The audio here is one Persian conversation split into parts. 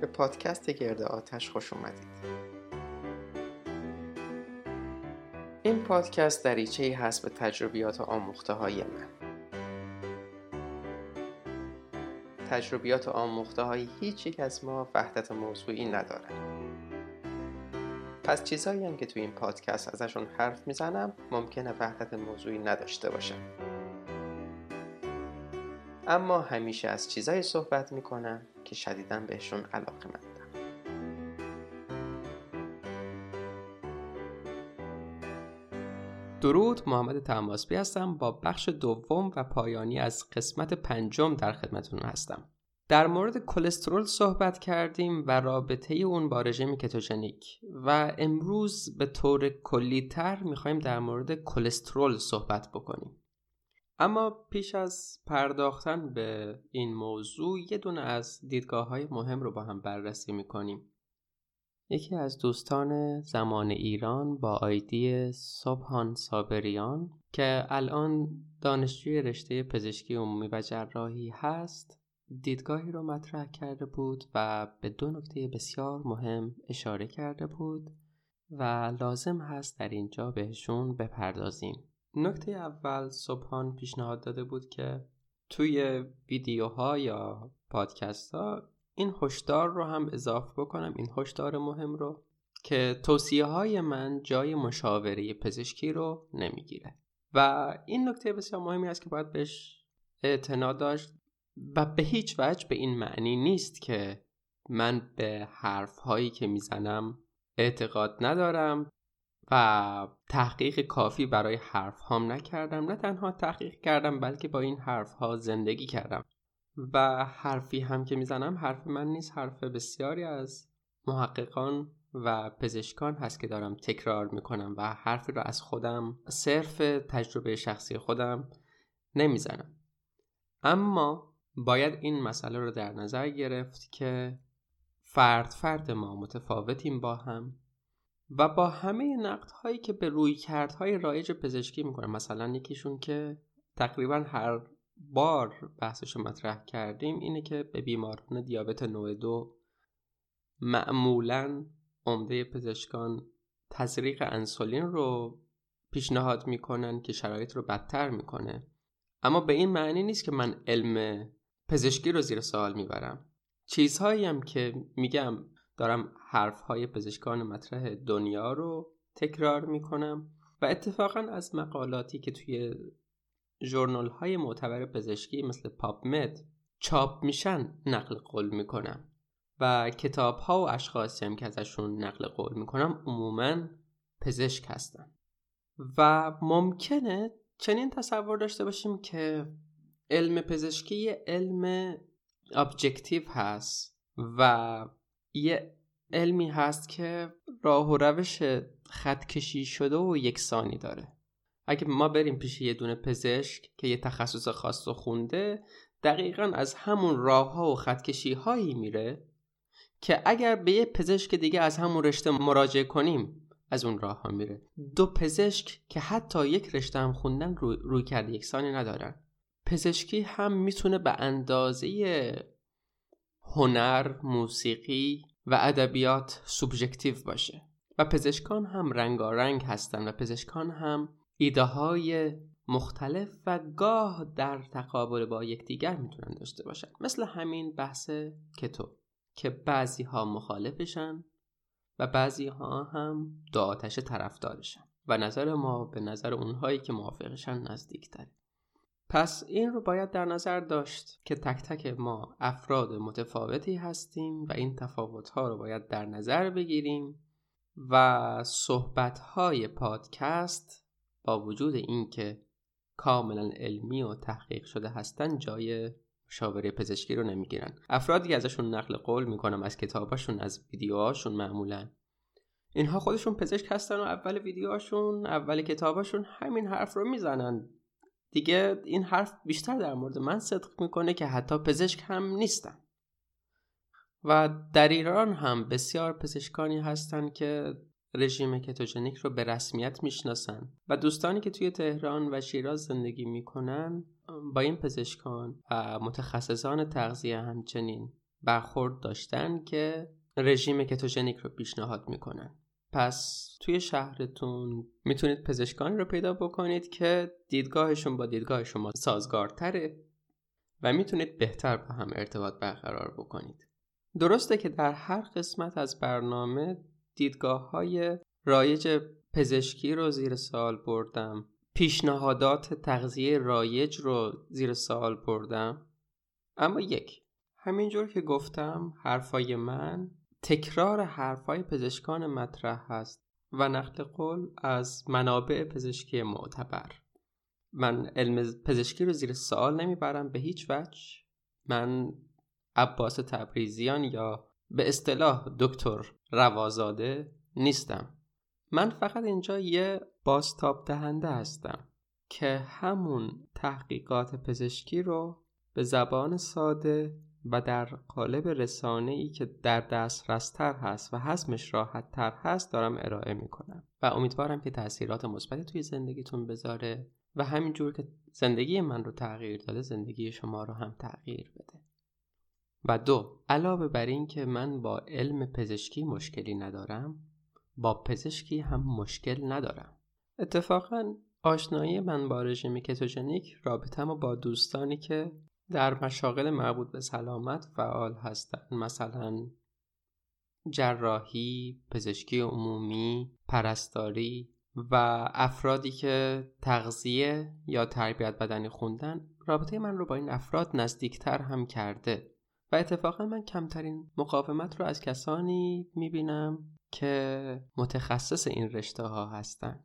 به پادکست گرد آتش خوش اومدید. این پادکست دریچه ای هست به تجربیات و آموخته های من. تجربیات و آموخته های هیچ یک از ما وحدت موضوعی ندارن. پس چیزهایی هم که توی این پادکست ازشون حرف می‌زنم ممکنه وحدت موضوعی نداشته باشن. اما همیشه از چیزهایی صحبت می‌کنم که شدیدا بهشون علاقه مندم. درود محمد تماسبی هستم. با بخش دوم و پایانی از قسمت پنجم در خدمتون هستم. در مورد کلسترول صحبت کردیم و رابطه اون با رژیم کتوژنیک. و امروز به طور کلیتر می‌خوایم در مورد کلسترول صحبت بکنیم. اما پیش از پرداختن به این موضوع یه دونه از دیدگاه های مهم رو با هم بررسی می‌کنیم. یکی از دوستان زمان ایران با آیدی صبحان صابریان که الان دانشجوی رشته پزشکی عمومی و جراحی هست دیدگاهی رو مطرح کرده بود و به دو نکته بسیار مهم اشاره کرده بود و لازم هست در اینجا بهشون بپردازیم. نکته اول صبحان پیشنهاد داده بود که توی ویدیوها یا پادکست ها این هشدار رو هم اضافه بکنم این هشدار مهم رو که توصیه های من جای مشاوره پزشکی رو نمی‌گیره. و این نکته بسیار مهمی است که باید بهش اعتنا داشت و به هیچ وجه به این معنی نیست که من به حرف هایی که می‌زنم اعتقاد ندارم. و تحقیق کافی برای حرف هام نکردم. نه تنها تحقیق کردم بلکه با این حرف ها زندگی کردم. و حرفی هم که می‌زنم حرف من نیست حرف بسیاری از محققان و پزشکان هست که دارم تکرار می‌کنم و حرفی رو از خودم صرف تجربه شخصی خودم نمی‌زنم. اما باید این مسئله رو در نظر گرفت که فرد فرد ما متفاوتیم با هم. و با همه نقد هایی که به روی کردهای رایج پزشکی می‌کنه مثلا یکیشون که تقریبا هر بار بحثش مطرح کردیم اینه که به بیماران دیابت نوع دو معمولا عمده پزشکان تزریق انسولین رو پیشنهاد می‌کنن که شرایط رو بدتر می‌کنه. اما به این معنی نیست که من علم پزشکی رو زیر سوال می‌برم. چیزهایی هم که میگم دارم حرف های پزشکان مطرح دنیا رو تکرار می‌کنم و اتفاقا از مقالاتی که توی journal های معتبر پزشکی مثل PubMed چاپ میشن نقل قول می‌کنم و کتاب ها و اشخاصی هم که ازشون نقل قول می‌کنم عموما پزشک هستن. و ممکنه چنین تصور داشته باشیم که علم پزشکی علم objective هست و یه علمی هست که راه و روش خط کشی شده و یکسانی داره. اگه ما بریم پیش یه دونه پزشک که یه تخصص خاص و خونده دقیقا از همون راه ها و خط کشی هایی میره که اگر به یه پزشک دیگه از همون رشته مراجعه کنیم از اون راه ها میره. دو پزشک که حتی یک رشته هم خوندن روی, روی کرده یکسانی ندارن. پزشکی هم می‌تونه به اندازه هنر، موسیقی و ادبیات سوبژکتیو باشه و پزشکان هم رنگارنگ هستند و پزشکان هم ایده های مختلف و گاه در تقابل با یکدیگر می‌تونن داشته باشن. مثل همین بحث کتو که بعضی ها مخالفشن و بعضی ها هم دو طرفدارشن. و نظر ما به نظر اونهایی که موافقشن نزدیک داره پس این رو باید در نظر داشت که تک تک ما افراد متفاوتی هستیم و این تفاوت ها رو باید در نظر بگیریم و صحبت های پادکست با وجود اینکه کاملا علمی و تحقیق شده هستن جای مشاوره پزشکی رو نمی‌گیرن. افرادی ازشون نقل قول می‌کنم از کتاباشون از ویدیوهاشون معمولا. اینها خودشون پزشک هستن و اول ویدیوهاشون اول کتاباشون همین حرف رو می‌زنن. دیگه این حرف بیشتر در مورد من صدق می‌کنه که حتی پزشک هم نیستم و در ایران هم بسیار پزشکانی هستند که رژیم کتوژنیک رو به رسمیت می‌شناسن و دوستانی که توی تهران و شیراز زندگی می‌کنن با این پزشکان و متخصصان تغذیه همچنین برخورد داشتن که رژیم کتوژنیک رو پیشنهاد می‌کنن. پس توی شهرتون می‌تونید پزشکانی رو پیدا بکنید که دیدگاهشون با دیدگاه شما سازگارتره و می‌تونید بهتر با هم ارتباط برقرار بکنید. درسته که در هر قسمت از برنامه دیدگاه های رایج پزشکی رو زیر سال بردم. پیشنهادات تغذیه رایج رو زیر سال بردم. اما یک همینجور که گفتم حرفای من تکرار حرفای پزشکان مطرح هست و نقل قول از منابع پزشکی معتبر. من علم پزشکی رو زیر سوال نمی‌برم به هیچ وجه. من عباس تبریزیان یا به اصطلاح دکتر روازاده نیستم. من فقط اینجا یه بازتاب دهنده هستم که همون تحقیقات پزشکی رو به زبان ساده و در قالب رسانه ای که در دست رستر هست و حزمش راحت تر هست دارم ارائه می‌کنم. و امیدوارم که تاثیرات مثبتی توی زندگیتون بذاره و همینجور که زندگی من رو تغییر داده زندگی شما رو هم تغییر بده. و دو علاوه بر این که من با علم پزشکی مشکلی ندارم با پزشکی هم مشکل ندارم. اتفاقا آشنایی من با رژیم کتوژنیک رابطه با دوستانی که در مشاغل مربوط به سلامت فعال هستند. مثلا جراحی، پزشکی عمومی، پرستاری و افرادی که تغذیه یا تربیت بدنی خوندن. رابطه من رو با این افراد نزدیکتر هم کرده و اتفاقا من کمترین مقاومت رو از کسانی می‌بینم که متخصص این رشته ها هستن.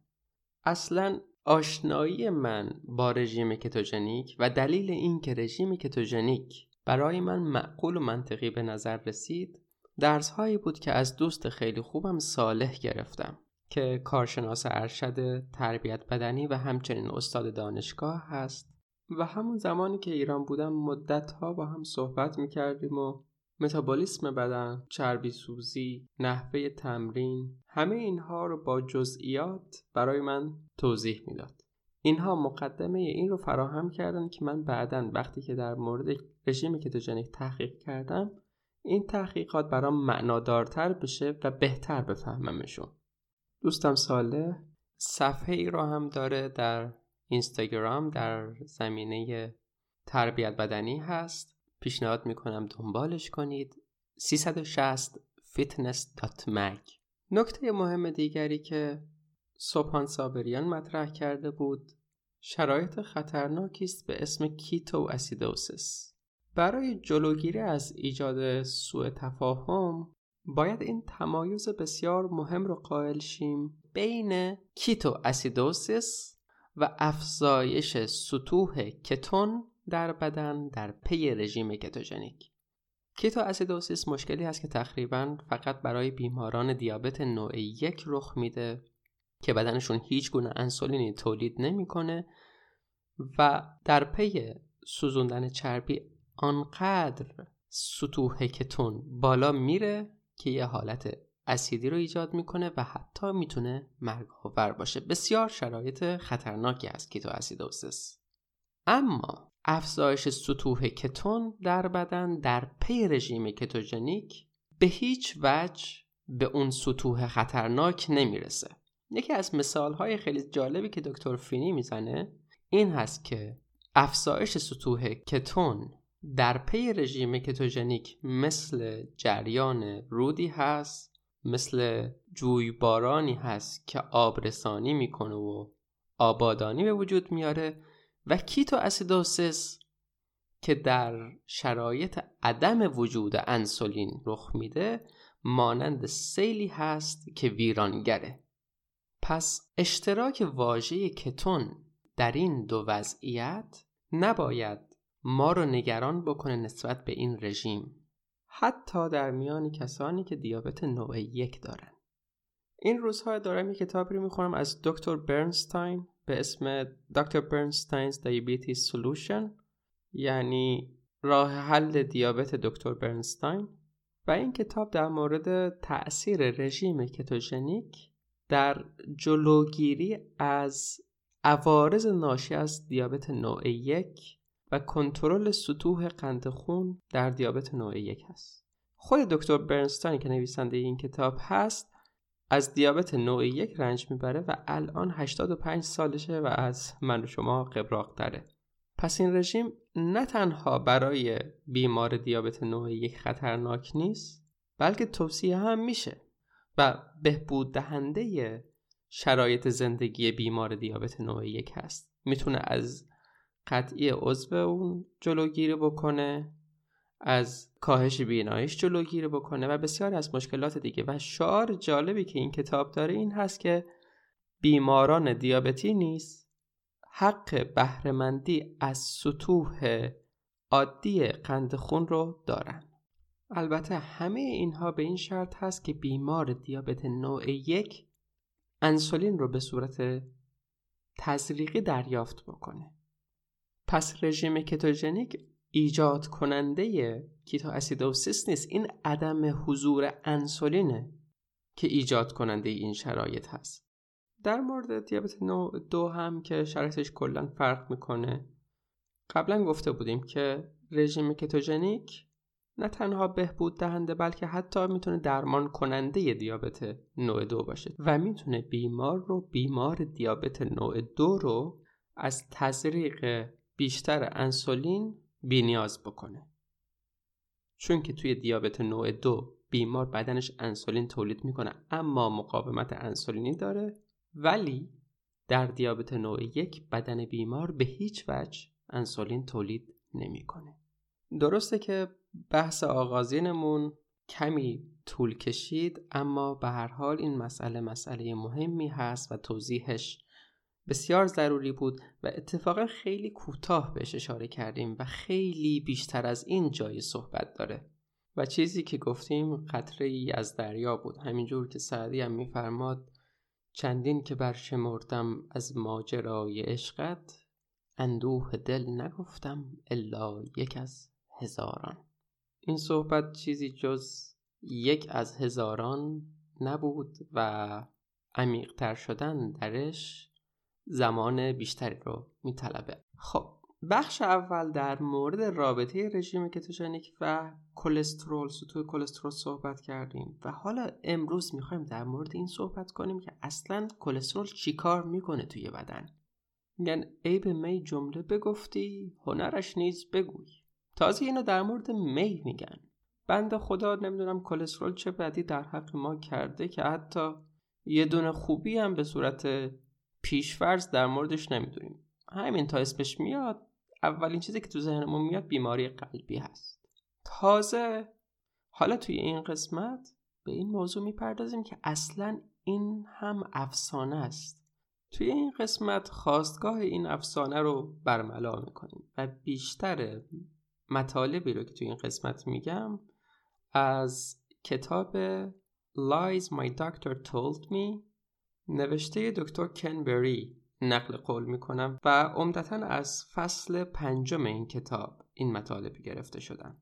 اصلا آشنایی من با رژیم کتوژنیک و دلیل این که رژیم کتوژنیک برای من معقول و منطقی به نظر رسید درس هایی بود که از دوست خیلی خوبم صالح گرفتم که کارشناس ارشد تربیت بدنی و همچنین استاد دانشگاه هست و همون زمانی که ایران بودم مدت ها با هم صحبت می کردیم و متابولیسم بدن، چربی سوزی، نحوه تمرین همه اینها رو با جزئیات برای من توضیح می‌داد. اینها مقدمه این رو فراهم کردن که من بعدا وقتی که در مورد رژیم کتوژنیک تحقیق کردم این تحقیقات برام معنادارتر بشه و بهتر بفهممشون. دوستم ساله صفحه ای رو هم داره در اینستاگرام در زمینه تربیت بدنی هست پیشنهاد می‌کنم دنبالش کنید. 360 fitness.mag نکته مهم دیگری که صبحان صابریان مطرح کرده بود شرایط خطرناکی است به اسم کیتو اسیدوسس برای جلوگیری از ایجاد سوء تفاهم باید این تمایز بسیار مهم رو قائل شیم بین ketoacidosis و افزایش سطوح کتون در بدن در پی رژیم کتوژنیک. ketoacidosis مشکلی هست که تقریبا فقط برای بیماران دیابت نوع یک رخ میده که بدنشون هیچ گونه انسولینی تولید نمی‌کنه و در پی سوزوندن چربی آنقدر سطوح کتون بالا میره که یه حالت اسیدی رو ایجاد می‌کنه و حتی می‌تونه مرگ آور باشه. بسیار شرایط خطرناکی است ketoacidosis اما افزایش سطوح کتون در بدن در پی رژیم کتوژنیک به هیچ وجه به اون سطوح خطرناک نمی‌رسه. یکی از مثالهای خیلی جالبی که دکتر فینی می‌زنه این هست که افزایش سطوح کتون در پی رژیم کتوژنیک مثل جریان رودی هست مثل جویبارانی هست که آبرسانی می‌کنه و آبادانی به وجود میاره و ketoacidosis که در شرایط عدم وجود انسولین رخ میده مانند سیلی هست که ویرانگره. پس اشتراک واژه کتون در این دو وضعیت نباید ما رو نگران بکنه نسبت به این رژیم. حتی در میان کسانی که دیابت نوع یک دارن. این روزها دارم یک کتابی رو می‌خونم از دکتر برنستاین. به اسم Dr. Bernstein's Diabetes Solution یعنی راه حل دیابت دکتر برنستاین و این کتاب در مورد تأثیر رژیم کتوژنیک در جلوگیری از عوارض ناشی از دیابت نوع یک و کنترل سطوح قند خون در دیابت نوع یک هست. خود دکتر برنستاین که نویسنده این کتاب هست از دیابت نوع یک رنج می‌بره و الان 85 سالشه و از من و شما قبراق داره پس این رژیم نه تنها برای بیمار دیابت نوع یک خطرناک نیست بلکه توصیه هم میشه و بهبود دهنده شرایط زندگی بیمار دیابت نوع یک هست. می‌تونه از قطعی عضو اون جلوگیری بکنه از کاهش بینایش جلوگیری بکنه و بسیاری از مشکلات دیگه. و شعار جالبی که این کتاب داره این هست که بیماران دیابتی نیست حق بهرهمندی از سطوح عادی قند خون رو دارن. البته همه اینها به این شرط هست که بیمار دیابت نوع یک انسولین رو به صورت تزریقی دریافت بکنه. پس رژیم کتوژنیک ایجاد کننده کیتو اسیدوسیس نیست. این عدم حضور انسولینه که ایجاد کننده این شرایط هست. در مورد دیابت نوع دو هم که شرایطش کلا فرق می‌کنه قبلا گفته بودیم که رژیم کتوژنیک نه تنها بهبود دهنده بلکه حتی می‌تونه درمان کننده دیابت نوع دو باشه و می‌تونه بیمار رو بیمار دیابت نوع دو رو از تزریق بیشتر انسولین بینیاز بکنه. چون که توی دیابت نوع دو بیمار بدنش انسولین تولید می‌کنه اما مقاومت انسولینی داره ولی در دیابت نوع یک بدن بیمار به هیچ وجه انسولین تولید نمی‌کنه. درسته که بحث آغازینمون کمی طول کشید اما به هر حال این مسئله مسئله مهمی هست و توضیحش بسیار ضروری بود و اتفاقا خیلی کوتاه بهش اشاره کردیم و خیلی بیشتر از این جای صحبت داره. و چیزی که گفتیم قطره ای از دریا بود. همینجور که سعدی هم میفرماد چندین که برشمردم از ماجرای عشقت اندوه دل نگفتم الا یک از هزاران. این صحبت چیزی جز یک از هزاران نبود و عمیقتر شدن درش زمان بیشتری رو میطلبه. خب بخش اول در مورد رابطه رژیم کتوژنیک و کلسترول سطوح کلسترول صحبت کردیم و حالا امروز می‌خوایم در مورد این صحبت کنیم که اصلا کلسترول چیکار می‌کنه توی بدن. میگن عیب می جمله بگفتی هنرش نیز بگوی. تازه اینو در مورد می میگن. بند خدا نمی‌دونم کلسترول چه بدی در حق ما کرده که حتی یه دونه خوبی هم به صورت پیشفرض در موردش نمی‌دونیم. همین تا اسمش میاد اولین چیزی که تو ذهنمون میاد بیماری قلبی هست. تازه حالا توی این قسمت به این موضوع می‌پردازیم که اصلا این هم افسانه است. توی این قسمت خواستگاه این افسانه رو برملا می‌کنیم و بیشتر مطالبی رو که توی این قسمت میگم از کتاب Lies My Doctor Told Me نوشته دکتر کنبری نقل قول می‌کنم و عمدتا از فصل پنجم این کتاب این مطالب گرفته شدن.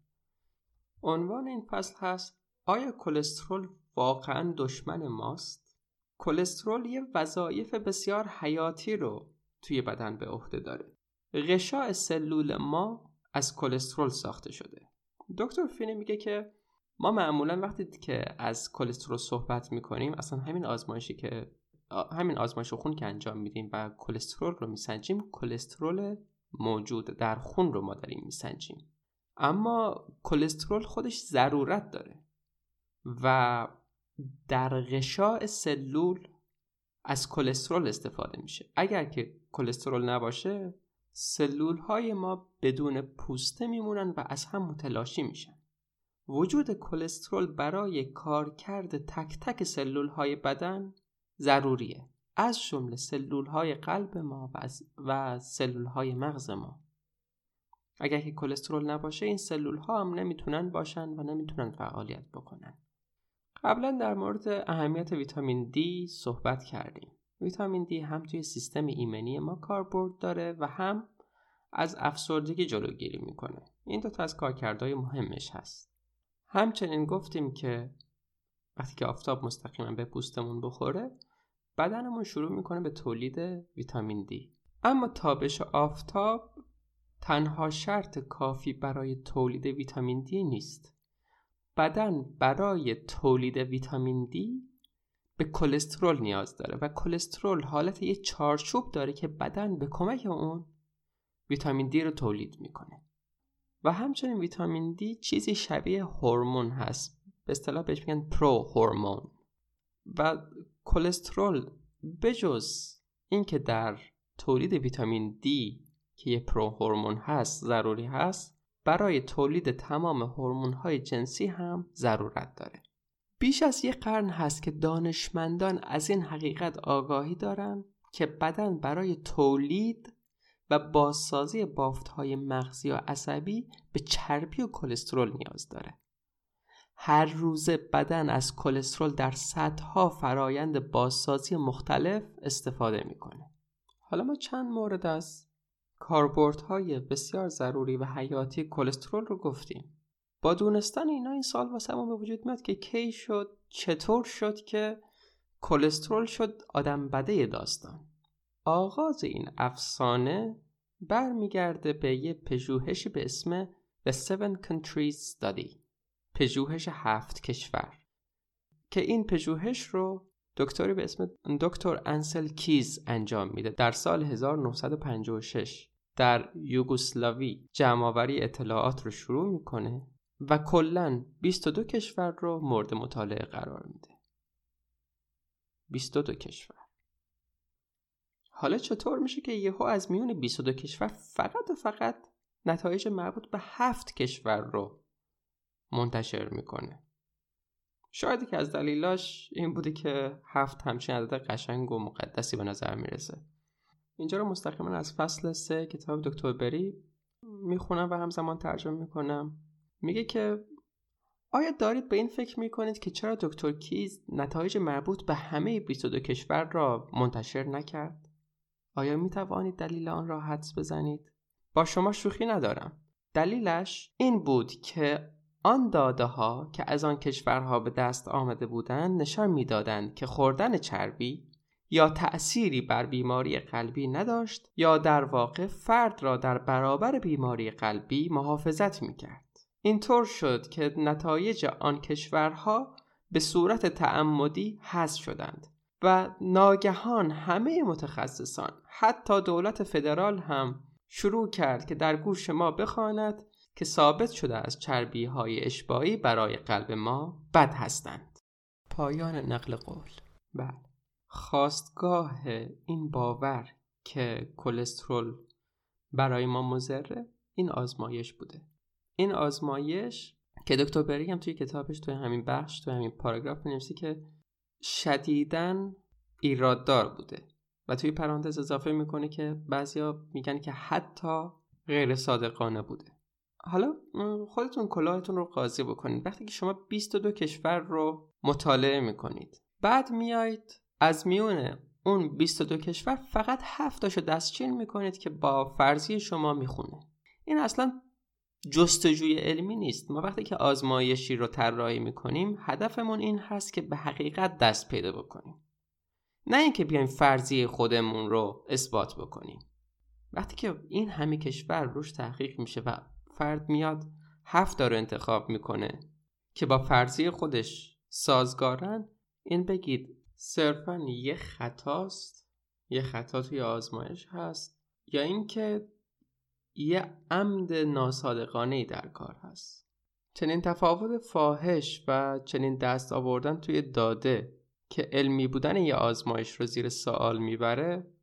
عنوان این فصل هست آیا کلسترول واقعا دشمن ماست؟ کلسترول یه وظایف بسیار حیاتی رو توی بدن به عهده داره. غشاء سلول ما از کلسترول ساخته شده. دکتر فینی میگه که ما معمولا وقتی که از کلسترول صحبت می‌کنیم اصلا همین آزمایشی که همین آزمایش خون که انجام میدیم و کلسترول رو میسنجیم کلسترول موجود در خون رو ما داریم میسنجیم. اما کلسترول خودش ضرورت داره و در غشاء سلول از کلسترول استفاده میشه. اگر که کلسترول نباشه سلول های ما بدون پوسته میمونن و از هم متلاشی میشن. وجود کلسترول برای کارکرد تک تک سلول های بدن ضروریه. از جمله سلول های قلب ما و سلول های مغز ما. اگر که کلسترول نباشه این سلول ها هم نمی‌تونن باشن و نمی‌تونن فعالیت بکنن. قبلا در مورد اهمیت ویتامین دی صحبت کردیم. ویتامین دی هم توی سیستم ایمنی ما کاربرد داره و هم از افسردگی جلوگیری می‌کنه. این دو تا از کارکردهای مهمش هست. همچنین گفتیم که وقتی که آفتاب مستقیما به پوستمون بخوره بدنمون شروع می‌کنه به تولید ویتامین دی. اما تابش آفتاب تنها شرط کافی برای تولید ویتامین دی نیست. بدن برای تولید ویتامین دی به کلسترول نیاز داره و کلسترول حالت یه چارچوب داره که بدن به کمک اون ویتامین دی رو تولید می‌کنه. و همچنین ویتامین دی چیزی شبیه هورمون هست. به اصطلاح بهش میگن پرو هورمون و کلسترول بجز اینکه در تولید ویتامین دی که یه پرو هورمون هست ضروری هست برای تولید تمام هورمون های جنسی هم ضرورت داره. بیش از یک قرن هست که دانشمندان از این حقیقت آگاهی دارن که بدن برای تولید و بازسازی بافت های مغزی و عصبی به چربی و کلسترول نیاز داره. هر روزه بدن از کلسترول در صدها فرایند بازسازی مختلف استفاده می‌کنه. حالا ما چند مورد از کاربردهای بسیار ضروری و حیاتی کلسترول رو گفتیم. با دونستن اینا این سال واسه به وجود میاد که کی شد چطور شد که کلسترول شد آدم بده داستان. آغاز این افسانه برمیگرده به یه پژوهشی به اسم The Seven Countries Study. پژوهش هفت کشور. که این پژوهش رو دکتری به اسم دکتر انسل کیز انجام میده در سال 1956 در یوگسلاوی جمعآوری اطلاعات رو شروع می‌کنه و کلا 22 کشور رو مورد مطالعه قرار میده. 22 کشور. حالا چطور میشه که یهو از میون 22 کشور فقط و فقط نتایج مربوط به هفت کشور رو منتشر می‌کنه شاید که از دلیلاش این بوده که هفت همچین عدد قشنگ و مقدسی به نظر می‌رسه اینجا رو مستقیما از فصل سه کتاب دکتر بری می‌خونم و همزمان ترجمه می‌کنم میگه که آیا دارید به این فکر می‌کنید که چرا دکتر کیز نتایج مربوط به همه 22 کشور را منتشر نکرد؟ آیا می توانید دلیل آن را حدس بزنید؟ با شما شوخی ندارم. دلیلش این بود که آن داده ها که از آن کشورها به دست آمده بودند نشان می‌دادند که خوردن چربی یا تأثیری بر بیماری قلبی نداشت یا در واقع فرد را در برابر بیماری قلبی محافظت می‌کرد. اینطور شد که نتایج آن کشورها به صورت تعمدی حذف شدند و ناگهان همه متخصصان حتی دولت فدرال هم شروع کرد که در گوش ما بخواند که ثابت شده از چربی های اشباعی برای قلب ما بد هستند. پایان نقل قول. بله. خواستگاه این باور که کلسترول برای ما مزره این آزمایش بوده. این آزمایش که دکتر بری هم توی کتابش توی همین بخش توی همین پاراگراف نوشته که شدیدن ایراددار بوده و توی پرانتز اضافه می‌کنه که بعضیا میگن که حتی غیر صادقانه بوده. حالا خودتون کلاهتون رو قاضی بکنید. وقتی که شما 22 کشور رو مطالعه می‌کنید بعد میایید از میون اون 22 کشور فقط هفتاشو دستچین می‌کنید که با فرضی شما می‌خونه. این اصلا جستجوی علمی نیست. ما وقتی که آزمایشی رو طراحی می‌کنیم هدفمون این هست که به حقیقت دست پیدا بکنیم. نه اینکه بیایم فرضی خودمون رو اثبات بکنیم. وقتی که این همه کشور روش تحقیق میشه و فرد میاد هفت رو انتخاب می‌کنه که با فرضی خودش سازگارن. این بگید صرفا یه خطاست؟ یه خطا توی آزمایش هست؟ یا اینکه یه عمد ناصادقانه در کار هست؟ چنین تفاوت فاحش و چنین دست آوردن توی داده که علمی بودن یه آزمایش رو زیر سوال می‌بره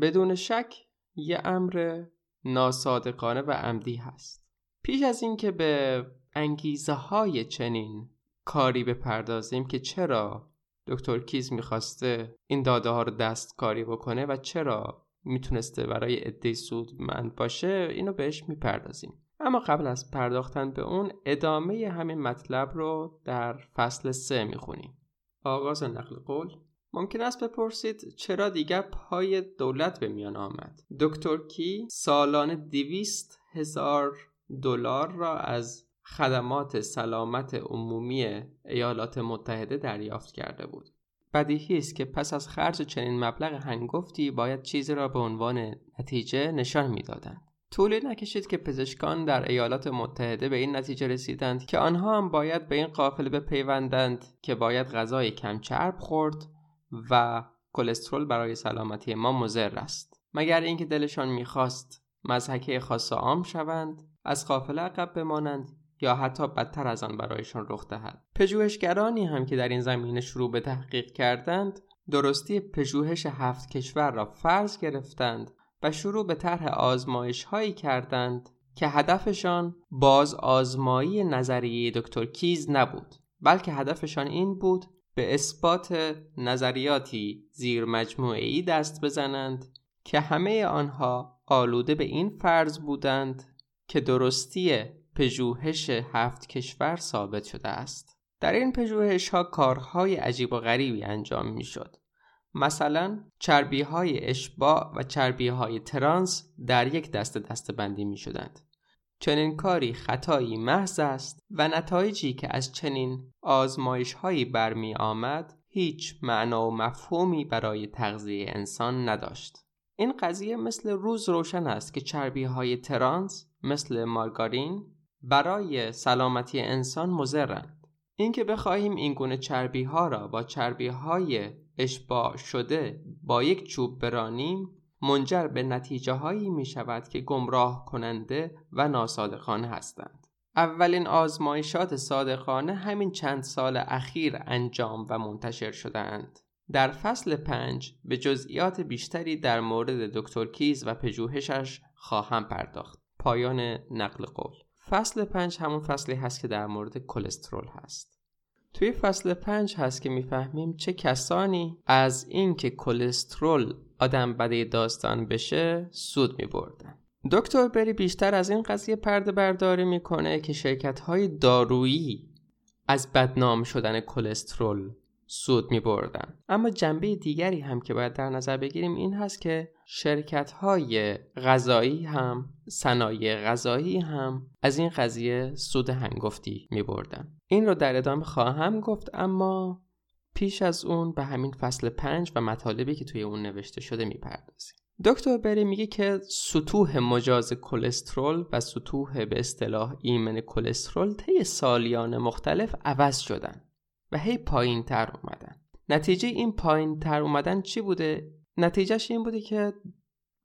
بدون شک یه امر ناصادقانه و عمدی هست. پیش از اینکه به انگیزه های چنین کاری بپردازیم که چرا دکتر کیز می‌خواسته این داده ها رو دستکاری بکنه و چرا می‌تونسته برای عده سودمند باشه اینو بهش می‌پردازیم. اما قبل از پرداختن به اون ادامه همین مطلب رو در فصل سه می‌خونیم. آغاز نقل قول ممکن است بپرسید چرا دیگر پای دولت به میان آمد؟ دکتر کی سالانه دویست هزار دلار را از خدمات سلامت عمومی ایالات متحده دریافت کرده بود. بدیهی است که پس از خرج چنین مبلغ هنگفتی باید چیزی را به عنوان نتیجه نشان می‌دادند. طولی نکشید که پزشکان در ایالات متحده به این نتیجه رسیدند که آنها هم باید به این قافله بپیوندند که باید غذای کم چرب خورد و کلسترول برای سلامتی ما مضر است. مگر اینکه دلشان می‌خواست مزحکه خاص عام شوند؟ از قافله عقب بمانند یا حتی بدتر از آن برایشان رخ دهد. پژوهشگرانی هم که در این زمینه شروع به تحقیق کردند درستی پژوهش هفت کشور را فرض گرفتند و شروع به طرح آزمایش هایی کردند که هدفشان باز آزمایی نظریه دکتر کیز نبود بلکه هدفشان این بود به اثبات نظریاتی زیر ای دست بزنند که همه آنها آلوده به این فرض بودند که درستی پژوهش هفت کشور ثابت شده است. در این پژوهش ها کارهای عجیب و غریبی انجام می شد مثلا چربی های اشباع و چربی های ترانس در یک دسته دسته بندی می شدند چنین کاری خطایی محض است و نتایجی که از چنین آزمایش هایی برمی آمد هیچ معنا و مفهومی برای تغذیه انسان نداشت. این قضیه مثل روز روشن است که چربی های ترانس مثل مارگارین برای سلامتی انسان مضرند. اینکه بخواهیم این گونه چربی ها را با چربی های اشباع شده با یک چوب برانیم منجر به نتیجه هایی می شود که گمراه کننده و ناصادقانه هستند. اولین آزمایشات صادقانه همین چند سال اخیر انجام و منتشر شدهاند. در فصل پنج به جزئیات بیشتری در مورد دکتر کیز و پژوهشش خواهم پرداخت. پایان نقل قول فصل پنج همون فصلی هست که در مورد کلسترول هست توی فصل پنج هست که می‌فهمیم چه کسانی از اینکه کلسترول آدم بده داستان بشه سود می بردن. دکتر بری بیشتر از این قضیه پرده برداری می‌کنه که شرکت های دارویی از بدنام شدن کلسترول سود می بردن. اما جنبه دیگری هم که باید در نظر بگیریم این هست که شرکت های غذایی هم صنایع غذایی هم از این قضیه سود هنگفتی می بردن. این رو در ادامه خواهم گفت اما پیش از اون به همین فصل پنج و مطالبی که توی اون نوشته شده می‌پردازیم دکتر بری میگه که سطوح مجاز کلسترول و سطوح به اصطلاح ایمن کلسترول طی سالیان مختلف عوض شدن و هی پایین تر اومدن نتیجه این پایین تر اومدن چی بوده؟ نتیجهش این بوده که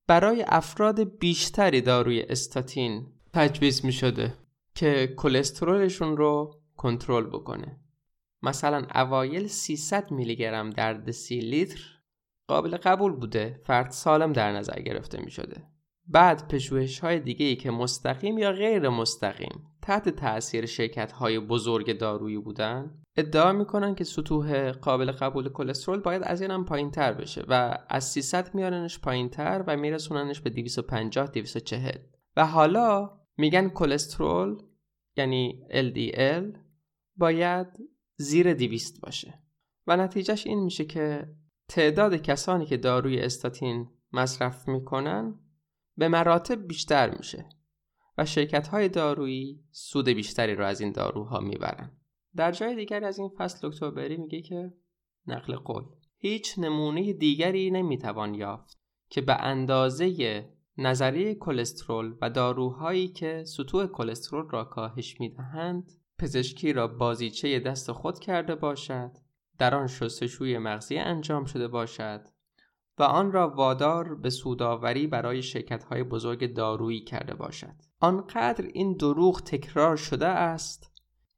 برای افراد بیشتری داروی استاتین تجویز می شده که کلسترولشون رو کنترل بکنه. مثلا اوایل 300 میلی گرم در دسی لیتر قابل قبول بوده فرد سالم در نظر گرفته می شده بعد پژوهش های دیگه ای که مستقیم یا غیر مستقیم تحت تاثیر شرکت های بزرگ دارویی بودن ادعا می‌کنن که سطوح قابل قبول کلسترول باید از این هم پایین تر بشه و از 300 میارنش پایین تر و میرسوننش به 250 240 و حالا میگن کلسترول یعنی LDL باید زیر 200 باشه. و نتیجهش این میشه که تعداد کسانی که داروی استاتین مصرف می‌کنن به مراتب بیشتر میشه و شرکت های دارویی سود بیشتری رو از این داروها می‌برن. در جای دیگری از این فصل دکتر بری میگه که نقل قول. هیچ نمونه دیگری نمی‌توان یافت که به اندازه نظریه کلسترول و داروهایی که سطوح کلسترول را کاهش می‌دهند پزشکی را بازیچه دست خود کرده باشد در آن شستشوی مغزی انجام شده باشد و آن را وادار به سوداوری برای های بزرگ دارویی کرده باشد. آنقدر این دروغ تکرار شده است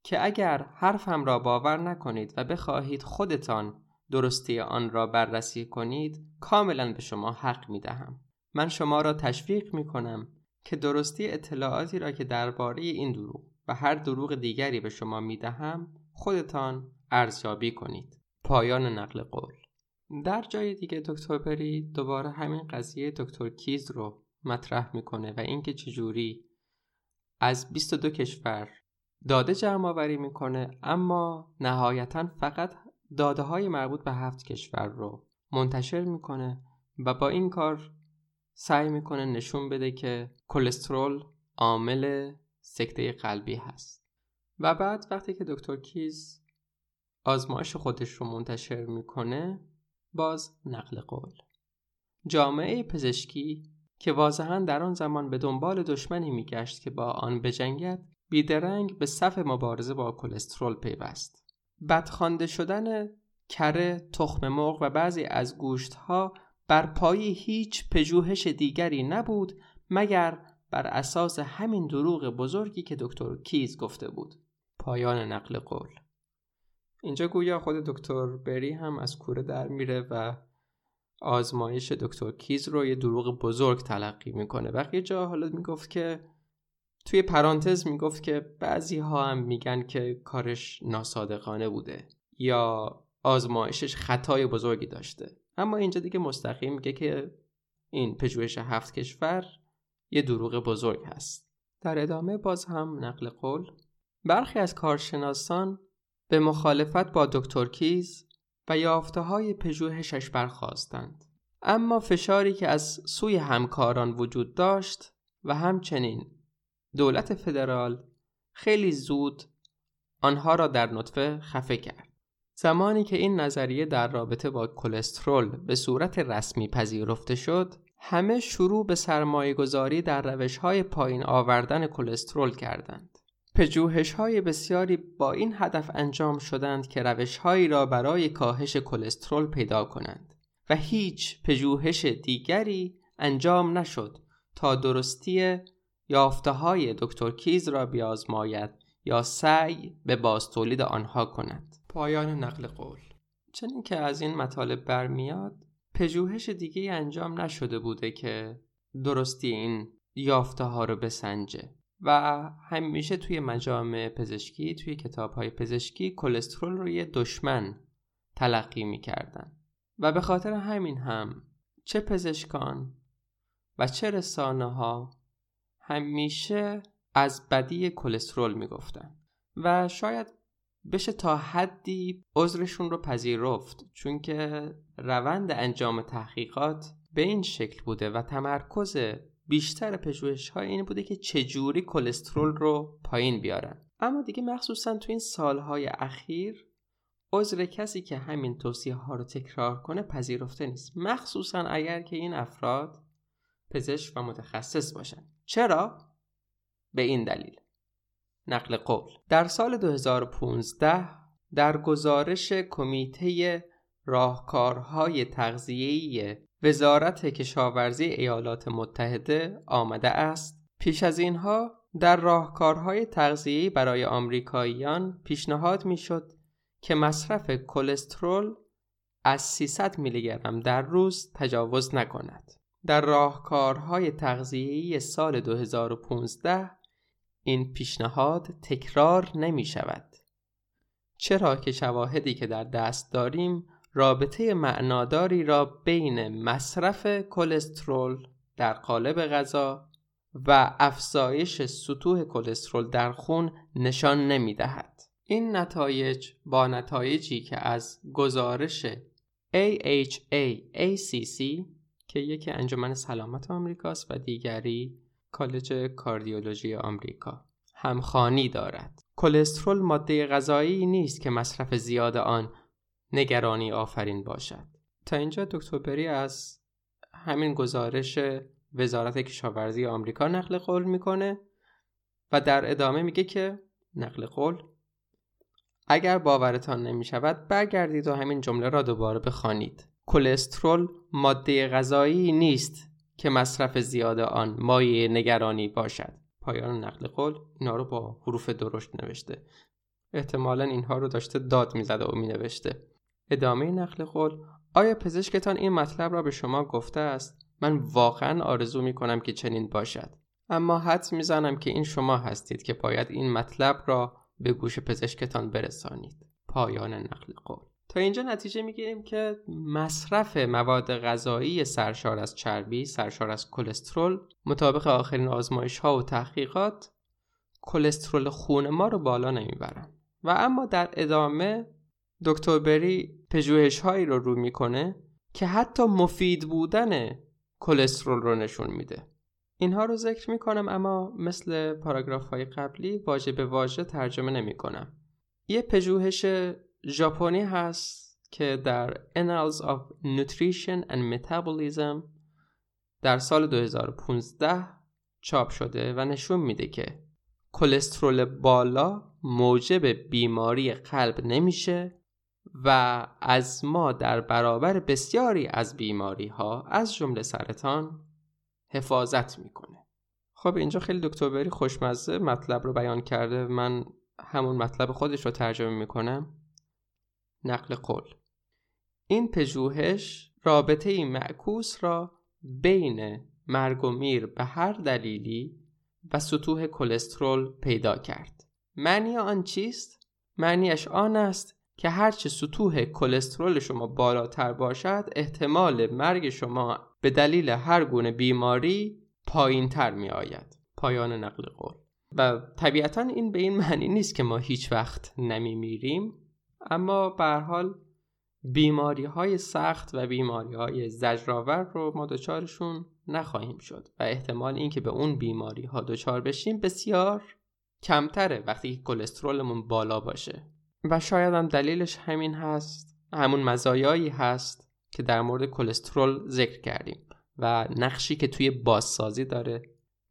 که اگر حرفم را باور نکنید و بخواهید خودتان درستی آن را بررسی کنید کاملا به شما حق می دهم. من شما را تشویق می کنم که درستی اطلاعاتی را که درباره این دروغ و هر دروغ دیگری به شما می دهم خودتان ارزیابی کنید پایان نقل قول در جای دیگه دکتر پری دوباره همین قضیه دکتر کیز رو مطرح می‌کنه و اینکه چجوری از 22 کشور داده جمع آوری می‌کنه اما نهایتا فقط داده های مربوط به هفت کشور رو منتشر می‌کنه و با این کار سعی می‌کنه نشون بده که کلسترول عامل سکته قلبی هست. و بعد وقتی که دکتر کیز آزمایش خودش رو منتشر می‌کنه باز نقل قول. جامعه پزشکی که واضحا در آن زمان به دنبال دشمنی میگشت که با آن بجنگد بیدرنگ به صف مبارزه با کلسترول پیوست. بدخوانده شدن کره تخم مرغ و بعضی از گوشتها بر پایی هیچ پژوهش دیگری نبود مگر بر اساس همین دروغ بزرگی که دکتر کیز گفته بود. پایان نقل قول. اینجا گویا خود دکتر بری هم از کوره در میره و آزمایش دکتر کیز رو یه دروغ بزرگ تلقی می‌کنه. بقیه جا حالا می‌گفت که توی پرانتز می‌گفت که بعضی ها هم میگن که کارش ناصادقانه بوده یا آزمایشش خطای بزرگی داشته. اما اینجا دیگه مستقیم میگه که این پژوهش هفت کشور یه دروغ بزرگ هست. در ادامه باز هم نقل قول برخی از کارشناسان به مخالفت با دکتر کیز و یافته های پژوهشش برخواستند اما فشاری که از سوی همکاران وجود داشت و همچنین دولت فدرال خیلی زود آنها را در نطفه خفه کرد. زمانی که این نظریه در رابطه با کلسترول به صورت رسمی پذیرفته شد همه شروع به سرمایه گذاری در روش های پایین آوردن کلسترول کردند. پژوهش های بسیاری با این هدف انجام شدند که روش هایی را برای کاهش کلسترول پیدا کنند و هیچ پژوهش دیگری انجام نشد تا درستی یافته های دکتر کیز را بیازماید یا سعی به باستولید آنها کند. پایان نقل قول. چنین که از این مطالب برمیاد پژوهش دیگه انجام نشده بوده که درستی این یافته ها رو بسنجه و همیشه توی مجامع پزشکی توی کتاب های پزشکی کلسترول رو یه دشمن تلقی می‌کردن. و به خاطر همین هم چه پزشکان و چه رسانه ها همیشه از بدی کلسترول می‌گفتن. و شاید بشه تا حدی عذرشون رو پذیرفت چون که روند انجام تحقیقات به این شکل بوده و تمرکز بیشتر پژوهش های این بوده که چجوری کلسترول رو پایین بیارن. اما دیگه مخصوصا تو این سالهای اخیر عذر کسی که همین توصیه ها رو تکرار کنه پذیرفته نیست. مخصوصا اگر که این افراد پزشک و متخصص باشن چرا؟ به این دلیل نقل قول در سال 2015 در گزارش کمیته راهکارهای تغذیه‌ای وزارت کشاورزی ایالات متحده آمده است پیش از اینها در راهکارهای تغذیه‌ای برای آمریکاییان پیشنهاد می‌شد که مصرف کلسترول از 300 میلی گرم در روز تجاوز نکند. در راهکارهای تغذیه‌ای سال 2015 این پیشنهاد تکرار نمی شود. چرا که شواهدی که در دست داریم رابطه معناداری را بین مصرف کلسترول در قالب غذا و افزایش سطوح کلسترول در خون نشان نمی دهد. این نتایج با نتایجی که از گزارش AHA-ACC که یکی انجمن سلامت آمریکاست و دیگری کالج کاردیولوژی آمریکا. همخانی دارد. کلسترول ماده غذایی نیست که مصرف زیاد آن نگرانی آفرین باشد. تا اینجا دکتر بری از همین گزارش وزارت کشاورزی آمریکا نقل قول می‌کنه و در ادامه میگه که نقل قول اگر باورتان نمی شود برگردید و همین جمله را دوباره بخوانید. کلسترول ماده غذایی نیست که مصرف زیاد آن مایه نگرانی باشد. پایان نقل قول اینا رو با حروف درشت نوشته. احتمالا اینها رو داشته داد می‌زده و مینوشته. ادامه نقل قول آیا پزشکتان این مطلب را به شما گفته است؟ من واقعا آرزو می کنم که چنین باشد. اما حدس می‌زنم که این شما هستید که باید این مطلب را به گوش پزشکتان برسانید. پایان نقل قول. تا اینجا نتیجه می‌گیریم که مصرف مواد غذایی سرشار از چربی، سرشار از کلسترول مطابق آخرین آزمایش ها و تحقیقات کلسترول خون ما رو بالا نمی‌برن و اما در ادامه دکتر بری پژوهش هایی رو رو می‌کنه که حتی مفید بودن کلسترول رو نشون میده اینها رو ذکر می‌کنم اما مثل پاراگراف های قبلی واژه به واژه ترجمه نمی کنم. یه پژوهش ژاپنی هست که در Annals of Nutrition and Metabolism در سال 2015 چاپ شده و نشون میده که کلسترول بالا موجب بیماری قلب نمیشه و از ما در برابر بسیاری از بیماری ها از جمله سرطان حفاظت می‌کنه. خب اینجا خیلی دکتر بری خوشمزه مطلب رو بیان کرده. من همون مطلب خودش رو ترجمه می‌کنم. نقل قول. این پژوهش رابطه این معکوس را بین مرگ و میر به هر دلیلی و سطوح کلسترول پیدا کرد. معنی آن چیست؟ معنیش آن است که هرچه سطوح کلسترول شما بالاتر باشد احتمال مرگ شما به دلیل هر گونه بیماری پایین تر می آید پایان نقل قول. و طبیعتا این به این معنی نیست که ما هیچ وقت نمی میریم اما به حال بیماری های سخت و بیماری های زجرآور رو ما دچارشون نخواهیم شد و احتمال اینکه به اون بیماری ها دچار بشیم بسیار کمتره وقتی که کلسترولمون بالا باشه. و شاید هم دلیلش همین هست همون مزایایی هست که در مورد کلسترول ذکر کردیم و نقشی که توی بازسازی داره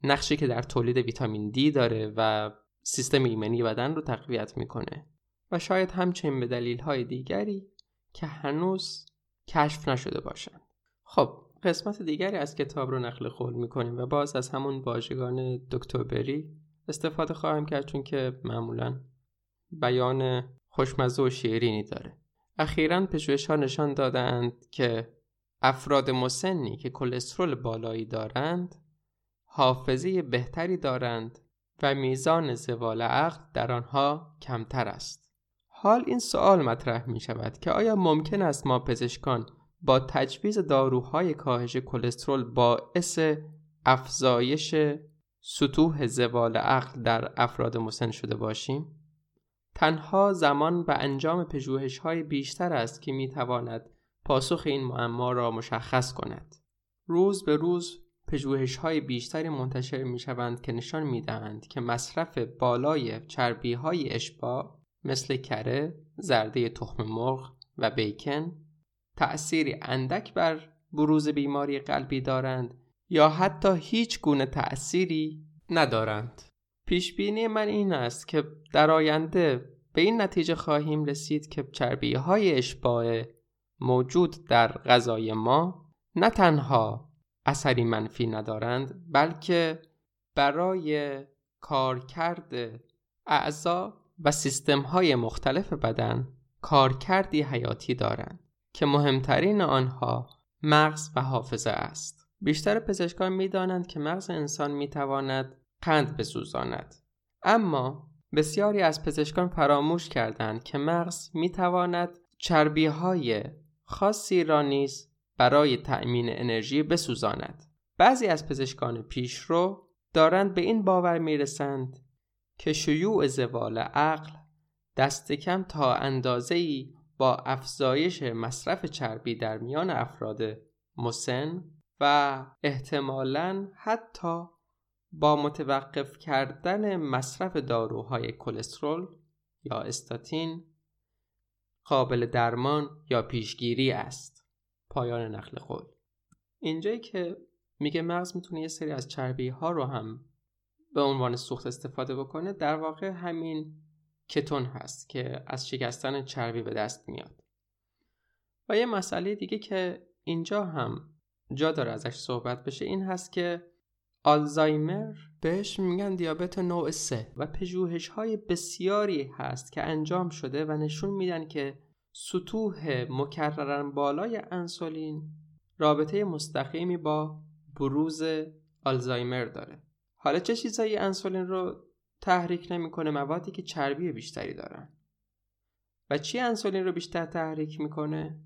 نقشی که در تولید ویتامین دی داره و سیستم ایمنی بدن رو تقویت می‌کنه. و شاید همچنین به دلیل های دیگری که هنوز کشف نشده باشند. خب قسمت دیگری از کتاب رو نقل قول می‌کنیم و باز از همون واژگان دکتر بری استفاده خواهم کرد چون که معمولا بیان خوشمزه و شیرینی داره. اخیرا پژوهش ها نشان دادند که افراد مسنی که کلسترول بالایی دارند حافظه بهتری دارند و میزان زوال عقل در آنها کمتر است. حال این سوال مطرح می شود که آیا ممکن است ما پزشکان با تجویز داروهای کاهش کلسترول باعث افزایش سطوح زوال عقل در افراد مسن شده باشیم؟ تنها زمان و انجام پژوهش های بیشتر است که می تواند پاسخ این معما را مشخص کند. روز به روز پژوهش های بیشتری منتشر می شوند که نشان می دهند که مصرف بالای چربی های اشباع مثل کره، زرده تخم مرغ و بیکن تأثیری اندک بر بروز بیماری قلبی دارند یا حتی هیچ گونه تأثیری ندارند. پیش بینی من این است که در آینده به این نتیجه خواهیم رسید که چربی های اشباع موجود در غذای ما نه تنها اثری منفی ندارند بلکه برای کارکرد اعضا و سیستم های مختلف بدن کارکردی حیاتی دارند که مهمترین آنها مغز و حافظه است. بیشتر پزشکان می دانند که مغز انسان می تواند قند بسوزاند. اما بسیاری از پزشکان فراموش کردند که مغز می تواند چربی های خاصی را نیز برای تأمین انرژی بسوزاند. بعضی از پزشکان پیشرو دارند به این باور می رسند که شیوع زوال عقل دست کم تا اندازه ای با افزایش مصرف چربی در میان افراد مسن و احتمالا حتی با متوقف کردن مصرف داروهای کلسترول یا استاتین قابل درمان یا پیشگیری است. پایان نقل قول. اینجایی که میگه مغز می‌تونه یه سری از چربی ها رو هم به عنوان سوخت استفاده بکنه در واقع همین کتون هست که از شکستن چربی به دست میاد. و یه مسئله دیگه که اینجا هم جا داره ازش صحبت بشه این هست که آلزایمر بهش میگن دیابت نوع 3 و پژوهش های بسیاری هست که انجام شده و نشون میدن که سطوح مکررن بالای انسولین رابطه مستقیمی با بروز آلزایمر داره. حالا چه چیزایی انسولین رو تحریک نمی‌کنه؟ موادی که چربی بیشتری دارن. و چی انسولین رو بیشتر تحریک می‌کنه؟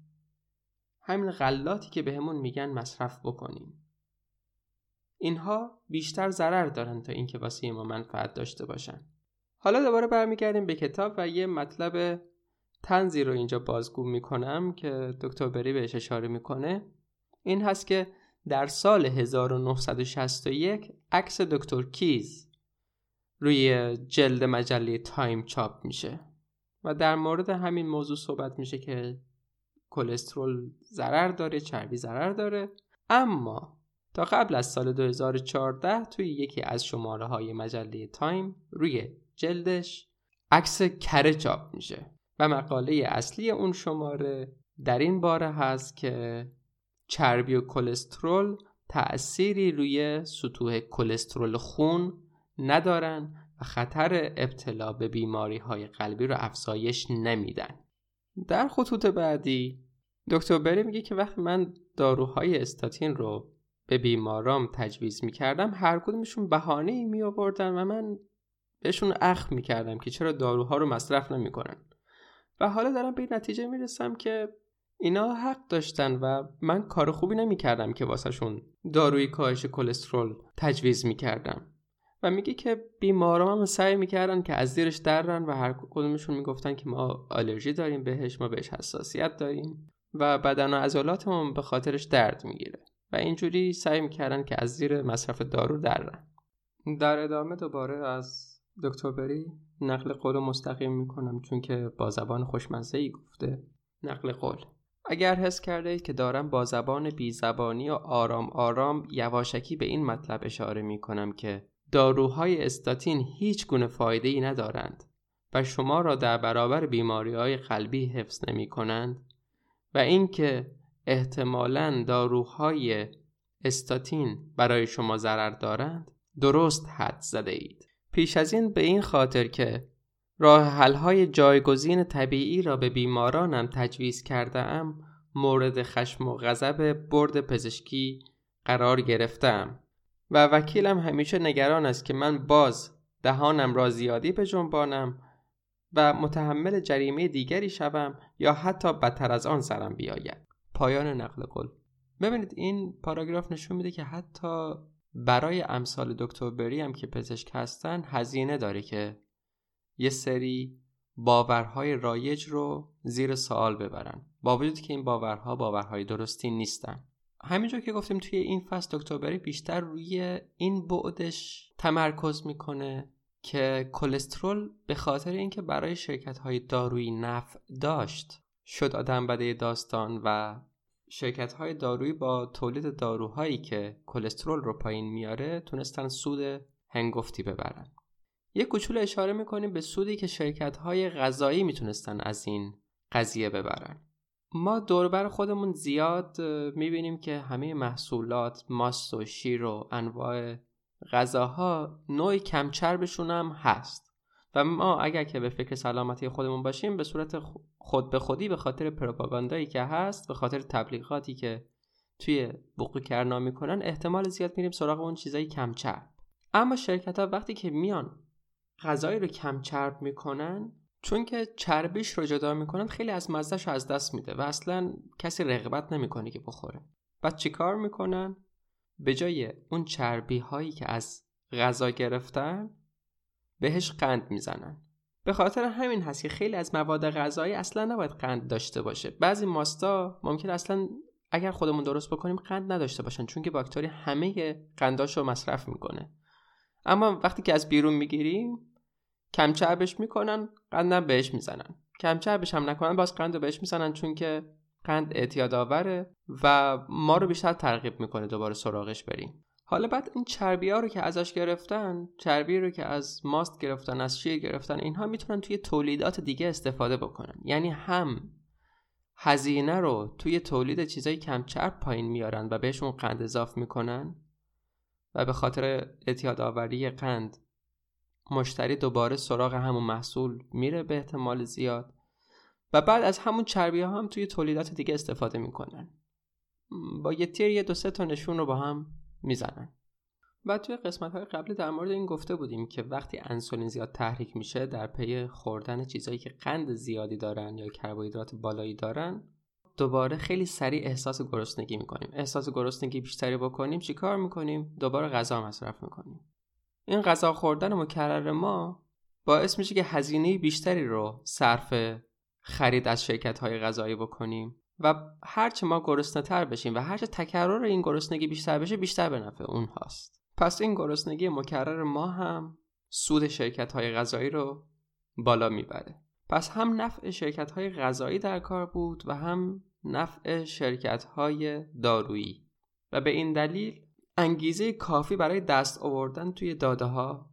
همین غلاتی که بهمون میگن مصرف بکنیم. اینها بیشتر ضرر دارن تا اینکه واسه ما منفعت داشته باشن. حالا دوباره برمیگردیم به کتاب و یه مطلب تنزی رو اینجا بازگو می‌کنم که دکتر بری بهش اشاره می‌کنه. این هست که در سال 1961 عکس دکتر کیز روی جلد مجله تایم چاپ میشه و در مورد همین موضوع صحبت میشه که کلسترول ضرر داره چربی ضرر داره. اما تا قبل از سال 2014 توی یکی از شماره های مجله تایم روی جلدش عکس کره چاپ میشه و مقاله اصلی اون شماره در این باره هست که چربی و کلسترول تأثیری روی سطوح کلسترول خون ندارن و خطر ابتلا به بیماری های قلبی رو افزایش نمیدن. در خطوط بعدی دکتر بری میگه که وقتی من داروهای استاتین رو به بیمارام تجویز می‌کردم هر کدومشون بهانه ای می و من بهشون اخ می‌کردم که چرا داروها رو مصرف نمی‌کنن. و حالا دارم به این نتیجه می‌رسم که اینا حق داشتن و من کار خوبی نمی‌کردم که واسهشون داروی کاهش کلسترول تجویز می‌کردم. و میگه که بیماران هم سعی می‌کردن که از زیرش درن و هر کدومشون می‌گفتن که ما آلرژی داریم بهش ما بهش حساسیت داریم و بدن و عضلاتمون به خاطرش درد می‌گیره. و اینجوری سعی می‌کردن که از زیر مصرف دارو درن. در ادامه دوباره از دکتر بری نقل قول مستقیم می‌کنم چون که با زبان خوشمزه ای گفته نقل قول. اگر حس کرده اید که دارم با زبان بی زبانی و آرام آرام یواشکی به این مطلب اشاره می کنم که داروهای استاتین هیچ گونه فایده ای ندارند و شما را در برابر بیماری های قلبی حفظ نمی کنند و اینکه احتمالا داروهای استاتین برای شما ضرر دارند درست حد زده اید. پیش از این به این خاطر که راه حلهای جایگزین طبیعی را به بیمارانم تجویز کرده ام مورد خشم و غضب برد پزشکی قرار گرفتم و وکیلم همیشه نگران است که من باز دهانم را زیادی جنبانم و متحمل جریمه دیگری شوم یا حتی بدتر از آن سرم بیاید. پایان نقل قول. ببینید این پاراگراف نشون میده که حتی برای امثال دکتر بری هم که پزشک هستن هزینه داره که یه سری باورهای رایج رو زیر سوال ببرن. با وجود که این باورها باورهای درستی نیستن. همینجور که گفتیم توی این فصل دکتر بیشتر روی این بعدش تمرکز می‌کنه که کلسترول به خاطر اینکه برای شرکت های دارویی نفع داشت شد آدم بده داستان و شرکت های دارویی با تولید داروهایی که کلسترول رو پایین میاره تونستن سود هنگفتی ببرن. یک کوچولو اشاره می‌کنیم به سودی که شرکت های غذایی می‌تونستن از این قضیه ببرن. ما دوربر خودمون زیاد می‌بینیم که همه محصولات ماست و شیر و انواع غذاها نوع کمچربشون هم هست. و ما اگر که به فکر سلامتی خودمون باشیم به صورت خود به خودی به خاطر پروپاگاندایی که هست به خاطر تبلیغاتی که توی بوقی کرنا می‌کنن احتمال زیاد میریم سراغ اون چیزای کمچرب اما شرکت ها وقتی که میان غذایی رو کم چرب می‌کنن چون که چربیش رو جدا می‌کنن خیلی از مزدش رو از دست میده و اصلا کسی رغبت نمی‌کنه که بخوره. بعد چیکار می‌کنن؟ به جای اون چربی هایی که از غذا گرفتن بهش قند می‌زنن. به خاطر همین هست که خیلی از مواد غذایی اصلا نباید قند داشته باشه. بعضی ماستا ممکن اصلا اگر خودمون درست بکنیم قند نداشته باشن چون که باکتری همه قنداش رو مصرف می‌کنه. اما وقتی که از بیرون می‌گیریم کمچربش می‌کنن قندم بهش می‌زنن. کمچربش هم نکنن باز قند بهش می‌زنن چون که قند اعتیاد آوره و ما رو بیشتر ترغیب می‌کنه دوباره سراغش بریم. حالا بعد این چربی ها رو که ازش گرفتن چربی رو که از ماست گرفتن از شیر گرفتن اینها می‌تونن توی تولیدات دیگه استفاده بکنن. یعنی هم هزینه رو توی تولید چیزای کم چرب پایین میارن و بهشون قند اضاف می‌کنن و به خاطر اعتیاد آوری قند مشتری دوباره سراغ همون محصول میره به احتمال زیاد و بعد از همون چربی ها هم توی تولیدات دیگه استفاده می‌کنن. با یه تیر یه دو سه تا نشون رو با هم می‌زنن. و توی قسمت های قبلی در مورد این گفته بودیم که وقتی انسولین زیاد تحریک میشه در پی خوردن چیزهایی که قند زیادی دارن یا کربوهیدرات بالایی دارن دوباره خیلی سریع احساس گرسنگی می‌کنیم. احساس گرسنگی بیشتری بکنیم چیکار می‌کنیم؟ دوباره غذا مصرف می‌کنیم. این غذا خوردن مکرر ما باعث میشه که هزینه بیشتری رو صرف خرید از شرکت های غذایی بکنیم و هرچه ما گرسنه تر بشیم و هرچه تکرار این گرسنگی بیشتر بشه بیشتر به نفع اون هاست. پس این گرسنگی مکرر ما هم سود شرکت های غذایی رو بالا می‌بره. پس هم نفع شرکت های غذایی در کار بود و هم نفع شرکت های دارویی. و به این دلیل انگیزه کافی برای دست آوردن توی داده ها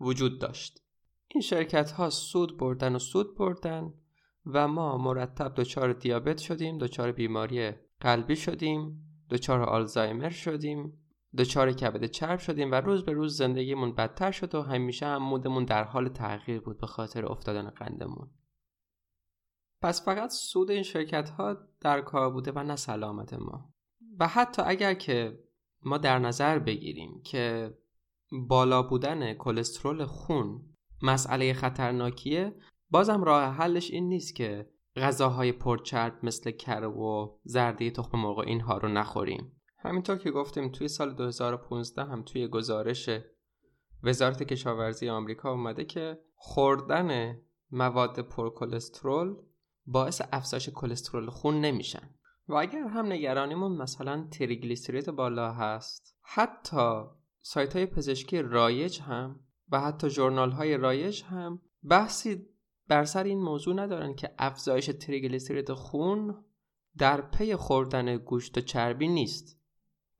وجود داشت. این شرکت ها سود بردن و سود بردن و ما مرتب دچار دیابت شدیم دچار بیماری قلبی شدیم دچار آلزایمر شدیم دچار کبد چرب شدیم و روز به روز زندگیمون بدتر شد و همیشه هم مودمون در حال تغییر بود به خاطر افتادن قندمون. پس فقط سود این شرکت ها در کار بوده و نه سلامت ما. و حتی اگر که ما در نظر بگیریم که بالا بودن کلسترول خون مسئله خطرناکیه. بازم راه حلش این نیست که غذاهای پرچرب مثل کره و زرده تخم مرغ اینها رو نخوریم. همینطور که گفتیم توی سال 2015 هم توی گزارش وزارت کشاورزی آمریکا اومده که خوردن مواد پرکلسترول باعث افزایش کلسترول خون نمیشن. و اگر هم نگرانیمون مثلا تریگلیسیرید بالا هست حتی سایت های پزشکی رایج هم و حتی journal های رایج هم بحثی بر سر این موضوع ندارن که افزایش تریگلیسیرید خون در پی خوردن گوشت و چربی نیست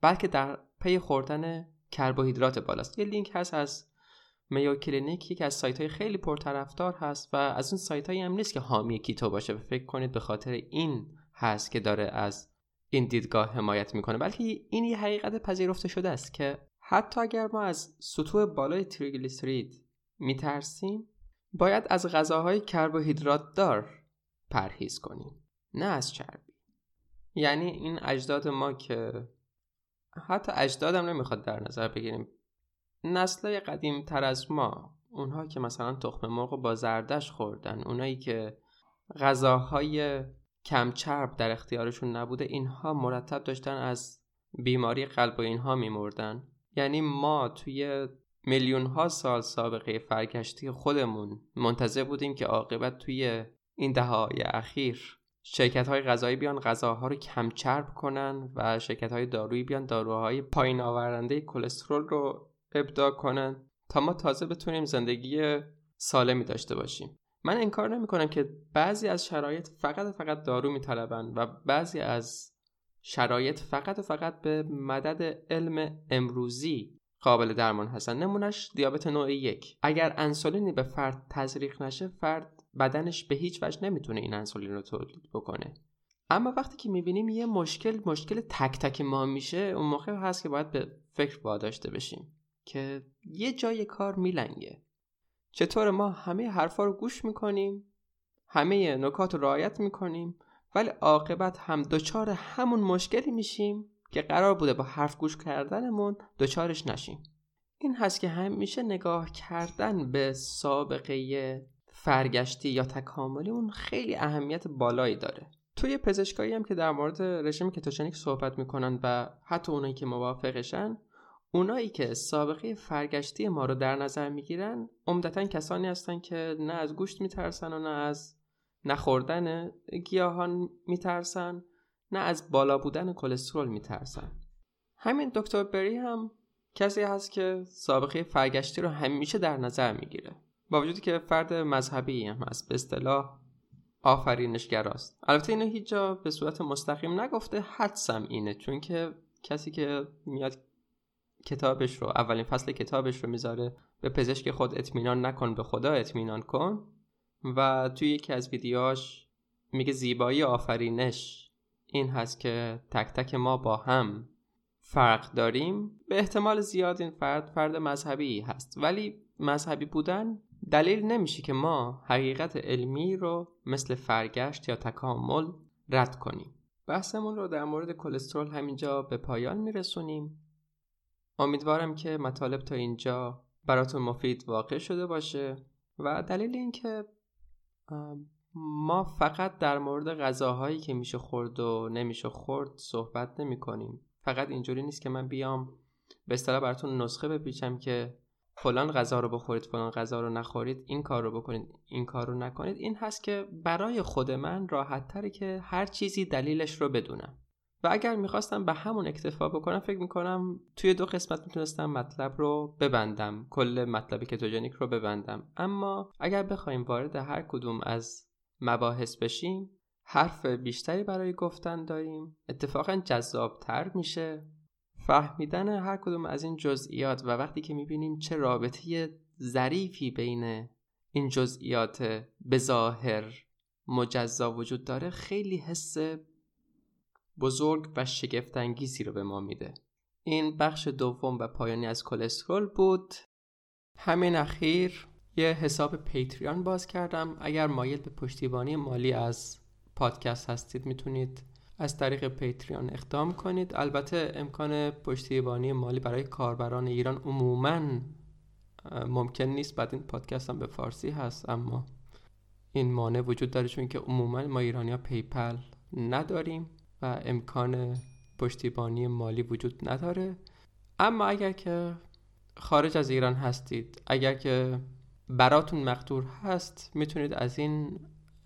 بلکه در پی خوردن کربوهیدرات بالاست. یه لینک هست از Mayo Clinic یکی از سایت های خیلی پرطرفدار هست و از اون سایت هایی هم نیست که حامی keto باشه. فکر کنید به خاطر این هست که داره از این دیدگاه حمایت می‌کنه بلکه این یه حقیقت پذیرفته شده است که حتی اگر ما از سطوح بالای تریگلیسیرید میترسیم باید از غذاهای کربوهیدرات دار پرهیز کنیم نه از چربی. یعنی این اجداد ما که حتی اجدادم نمی‌خواد در نظر بگیریم نسلای قدیم تر از ما اونها که مثلا تخم مرغ با زردش خوردن اونایی که غذاهای کم چرب در اختیارشون نبوده اینها مرتب داشتن از بیماری قلب و اینها میمردن. یعنی ما توی میلیون ها سال سابقه فرگشتی خودمون منتظر بودیم که عاقبت توی این دههای اخیر شرکت های غذایی بیان غذاها رو کم چرب کنن و شرکت های دارویی بیان داروهای پایین آورنده کلسترول رو ابداع کنن تا ما تازه بتونیم زندگی سالمی داشته باشیم. من انکار نمی کنم که بعضی از شرایط فقط فقط دارو میطلبن و بعضی از شرایط فقط فقط به مدد علم امروزی قابل درمان هستن. نمونش دیابت نوع یک. اگر انسولینی به فرد تزریق نشه فرد بدنش به هیچ وجه نمی‌تونه این انسولین رو تولید بکنه. اما وقتی که می‌بینیم یه مشکل مشکل تک تک ما میشه اون موقع هست که باید به فکر واداشته بشیم که یه جای کار میلنگه. چطور ما همه حرفا رو گوش می‌کنیم همه نکات رو رعایت می‌کنیم ولی عاقبت هم دچار همون مشکلی میشیم که قرار بوده با حرف گوش کردنمون دچارش نشیم. این هست که همیشه نگاه کردن به سابقه فرگشتی یا تکاملی اون خیلی اهمیت بالایی داره. توی پزشکایی هم که در مورد رژیم کتوژنیک صحبت می‌کنن و حتی اونایی که موافقشن اونایی که سابقه فرگشتی ما رو در نظر می‌گیرن عمدتا کسانی هستن که نه از گوشت میترسن و نه از نخوردن گیاهان میترسن نه از بالا بودن کلسترول میترسن. همین دکتر بری هم کسی هست که سابقه فرگشتی رو همیشه در نظر می‌گیره. با وجودی که فرد مذهبی هم هست به اصطلاح آفرینشگراست. البته اینو هیچ جا به صورت مستقیم نگفته حدسم اینه. چون که کسی که میاد کتابش رو اولین فصل کتابش رو می‌ذاره به پزشک خود اطمینان نکن به خدا اطمینان کن. و توی یکی از ویدیوهاش میگه زیبایی آفرینش. این هست که تک تک ما با هم فرق داریم. به احتمال زیاد این فرد فرد مذهبی هست. ولی مذهبی بودن دلیل نمیشه که ما حقیقت علمی رو مثل فرگشت یا تکامل رد کنیم. بحثمون رو در مورد کلسترول همینجا به پایان میرسونیم. امیدوارم که مطالب تا اینجا براتون مفید واقع شده باشه و دلیل اینکه ما فقط در مورد غذاهایی که میشه خورد و نمیشه خورد صحبت نمی کنیم فقط اینجوری نیست که من بیام به اصطلاح براتون نسخه بپیچم که فلان غذا رو بخورید فلان غذا رو نخورید این کار رو بکنید این کار رو نکنید. این هست که برای خود من راحت تره که هر چیزی دلیلش رو بدونم. و اگر می‌خواستم به همون اکتفا بکنم فکر می‌کنم توی دو قسمت می‌تونستم مطلب رو ببندم کل مطلب کتوژنیک رو ببندم. اما اگر بخوایم وارد هر کدوم از مباحث بشیم حرف بیشتری برای گفتن داریم. اتفاقا جذابتر میشه. فهمیدن هر کدوم از این جزئیات و وقتی که می‌بینیم چه رابطه ظریفی بین این جزئیات بظاهر مجزا وجود داره خیلی حس بزرگ و شگفتانگیزی رو به ما میده. این بخش دوم و پایانی از کلسترول بود. همین اخیر یه حساب پیتریان باز کردم. اگر مایل به پشتیبانی مالی از پادکست هستید می‌تونید از طریق پیتریان اقدام کنید. البته امکان پشتیبانی مالی برای کاربران ایران عموما ممکن نیست. بعد این پادکست هم به فارسی هست اما این مانع وجود داره چون که عموما ما ایرانی ها PayPal نداریم. و امکان پشتیبانی مالی وجود نداره. اما اگر که خارج از ایران هستید اگر که براتون مقدور هست می‌تونید از این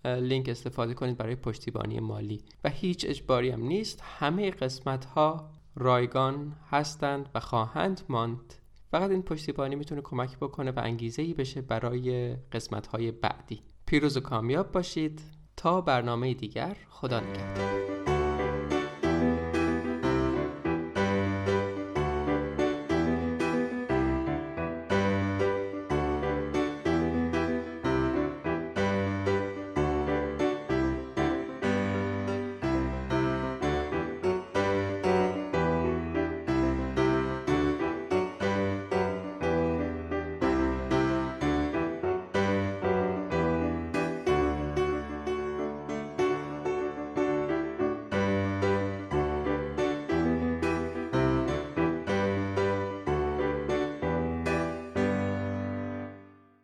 لینک استفاده کنید برای پشتیبانی مالی. و هیچ اجباری هم نیست. همه قسمت ها رایگان هستند و خواهند ماند. فقط این پشتیبانی می‌تونه کمک بکنه و انگیزه ای بشه برای قسمت های بعدی. پیروز و کامیاب باشید. تا برنامه دیگر خدا نگهدار.